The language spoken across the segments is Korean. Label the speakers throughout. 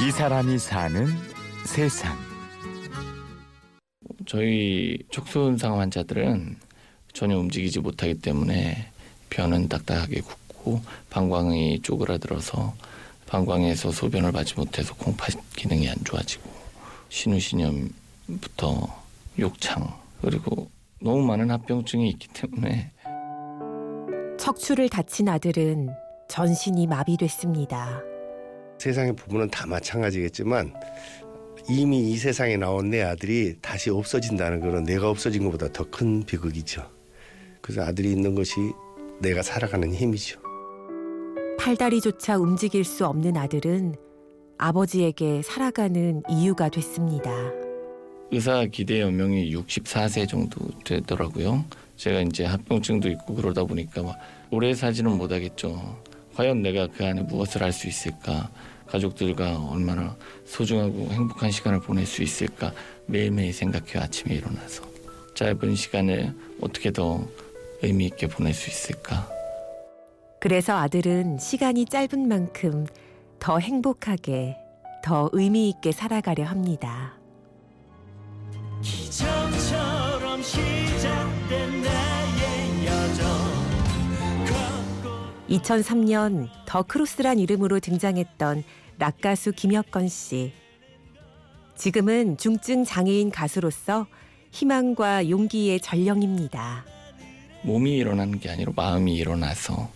Speaker 1: 이 사람이 사는 세상.
Speaker 2: 저희 척수손상 환자들은 전혀 움직이지 못하기 때문에 변은 딱딱하게 굳고 방광이 쪼그라들어서 방광에서 소변을 받지 못해서 콩팥 기능이 안 좋아지고 신우신염부터 욕창 그리고 너무 많은 합병증이 있기 때문에
Speaker 3: 척추를 다친 아들은 전신이 마비됐습니다.
Speaker 4: 세상의 부모는 다 마찬가지겠지만 이미 이 세상에 나온 내 아들이 다시 없어진다는 거는 내가 없어진 것보다 더 큰 비극이죠. 그래서 아들이 있는 것이 내가 살아가는 힘이죠.
Speaker 3: 팔다리조차 움직일 수 없는 아들은 아버지에게 살아가는 이유가 됐습니다.
Speaker 2: 의사 기대 연명이 64세 정도 되더라고요. 제가 이제 합병증도 있고 그러다 보니까 막 오래 사지는 못하겠죠. 과연 내가 그 안에 무엇을 할 수 있을까? 가족들과 얼마나 소중하고 행복한 시간을 보낼 수 있을까? 매일매일 생각해요. 아침에 일어나서. 짧은 시간을 어떻게 더 의미 있게 보낼 수 있을까?
Speaker 3: 그래서 아들은 시간이 짧은 만큼 더 행복하게, 더 의미 있게 살아가려 합니다.
Speaker 5: 기적처럼 시작된 나
Speaker 3: 2003년 더 크로스란 이름으로 등장했던 락 가수 김혁건 씨. 지금은 중증 장애인 가수로서 희망과 용기의 전령입니다.
Speaker 2: 몸이 일어나는 게 아니라 마음이 일어나서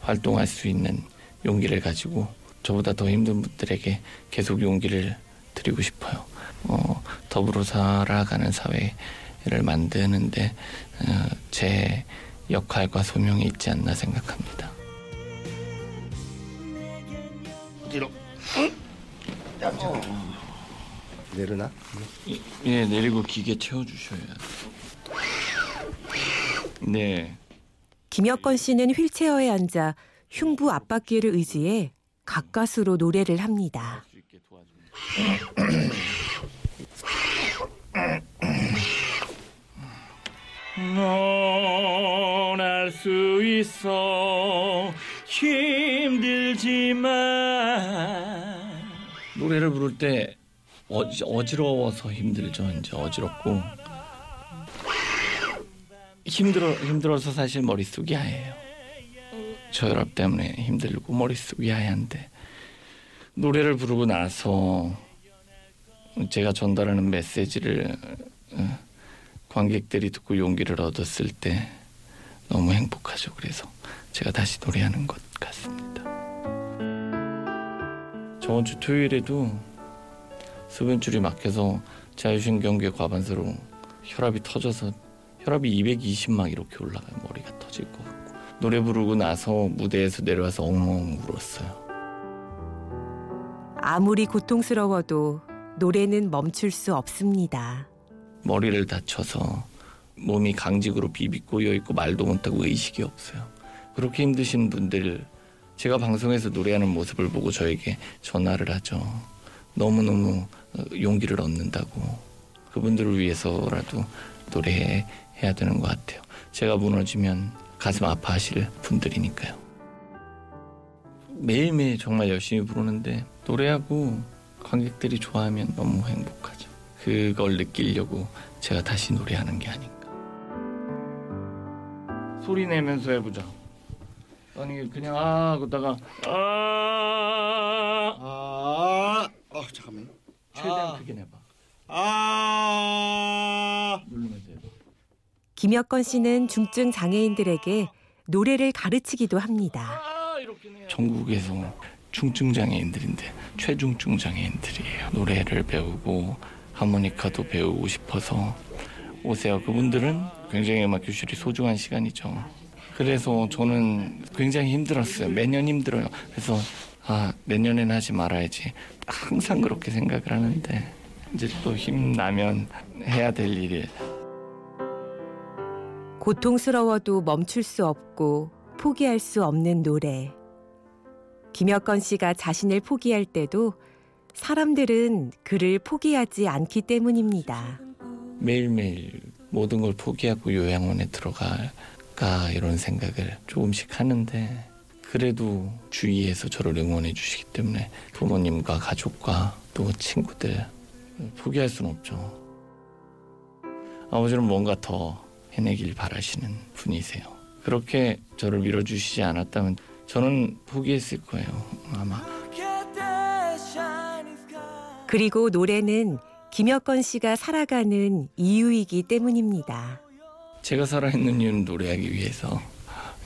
Speaker 2: 활동할 수 있는 용기를 가지고 저보다 더 힘든 분들에게 계속 용기를 드리고 싶어요. 어, 더불어 살아가는 사회를 만드는데 어, 제 역할과 소명이 있지 않나 생각합니다.
Speaker 4: 뒤로. 내려놔.
Speaker 2: 예, 내리고 기계 채워주셔야 돼요. 네.
Speaker 3: 김혁건 씨는 휠체어에 앉아 흉부 앞바퀴를 의지해 가까스로 노래를 합니다.
Speaker 2: 수 있게 도와줍니다. 넌알수 있어 힘들지만 노래를 부를 때 어지, 어지러워서 힘들죠. 이제 어지럽고. 힘들어 힘들어서 사실 머릿속이 하얘요. 저혈압 때문에 힘들고 머릿속이 하얀데. 노래를 부르고 나서 제가 전달하는 메시지를 어, 관객들이 듣고 용기를 얻었을 때 너무 행복하죠. 그래서 제가 다시 노래하는 것 저번 주 토요일에도 수분줄이 막혀서 자율신경계 과반수로 혈압이 터져서 혈압이 220막 이렇게 올라가요. 머리가 터질 것 같고 노래 부르고 나서 무대에서 내려와서 엉엉 울었어요.
Speaker 3: 아무리 고통스러워도 노래는 멈출 수 없습니다.
Speaker 2: 머리를 다쳐서 몸이 강직으로 비비꼬여 있고 말도 못하고 의식이 없어요. 그렇게 힘드신 분들 제가 방송에서 노래하는 모습을 보고 저에게 전화를 하죠. 너무너무 어, 용기를 얻는다고 그분들을 위해서라도 노래해야 되는 것 같아요. 제가 무너지면 가슴 아파하실 분들이니까요. 매일매일 정말 열심히 부르는데 노래하고 관객들이 좋아하면 너무 행복하죠. 그걸 느끼려고 제가 다시 노래하는 게 아닌가. 소리 내면서 해보자. 아니 그냥 아 그러다가 아
Speaker 6: 아, 어 잠깐만요.
Speaker 2: 최대한
Speaker 6: 아.
Speaker 2: 크게 내봐.
Speaker 6: 아,
Speaker 2: 누르면서 해봐.
Speaker 3: 김혁건 씨는 중증 장애인들에게 노래를 가르치기도 합니다.
Speaker 2: 아 이렇게 내. 전국에서 중증 장애인들인데 최중증 장애인들이에요. 노래를 배우고 하모니카도 배우고 싶어서 오세요. 그분들은 굉장히 음악 교실이 소중한 시간이죠. 그래서 저는 굉장히 힘들었어요. 매년 힘들어요. 그래서 아 내년엔 하지 말아야지. 항상 그렇게 생각을 하는데 이제 또 힘나면 해야 될 일이
Speaker 3: 고통스러워도 멈출 수 없고 포기할 수 없는 노래. 김혁건 씨가 자신을 포기할 때도 사람들은 그를 포기하지 않기 때문입니다.
Speaker 2: 매일매일 모든 걸 포기하고 요양원에 들어 갈까 이런 생각을 조금씩 하는데 그래도 주위에서 저를 응원해 주시기 때문에 부모님과 가족과 또 친구들 포기할 수는 없죠. 아버지는 뭔가 더 해내길 바라시는 분이세요. 그렇게 저를 밀어주시지 않았다면 저는 포기했을 거예요. 아마.
Speaker 3: 그리고 노래는 김혁건 씨가 살아가는 이유이기 때문입니다.
Speaker 2: 제가 살아있는 이유는 노래하기 위해서,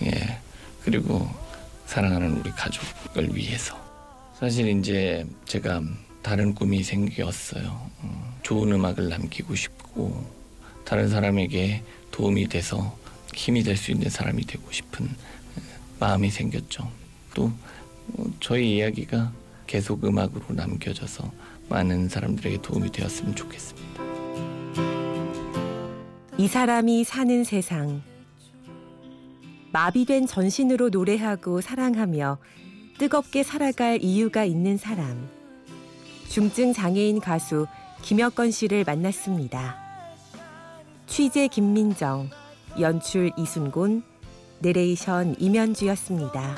Speaker 2: 예. 그리고 사랑하는 우리 가족을 위해서. 사실 이제 제가 다른 꿈이 생겼어요. 음, 좋은 음악을 남기고 싶고, 다른 사람에게 도움이 돼서 힘이 될 수 있는 사람이 되고 싶은 예, 마음이 생겼죠. 또 어, 저희 이야기가 계속 음악으로 남겨져서 많은 사람들에게 도움이 되었으면 좋겠습니다.
Speaker 3: 이 사람이 사는 세상. 마비된 전신으로 노래하고 사랑하며 뜨겁게 살아갈 이유가 있는 사람. 중증 장애인 가수 김혁건 씨를 만났습니다. 취재 김민정, 연출 이순곤, 내레이션 임현주였습니다.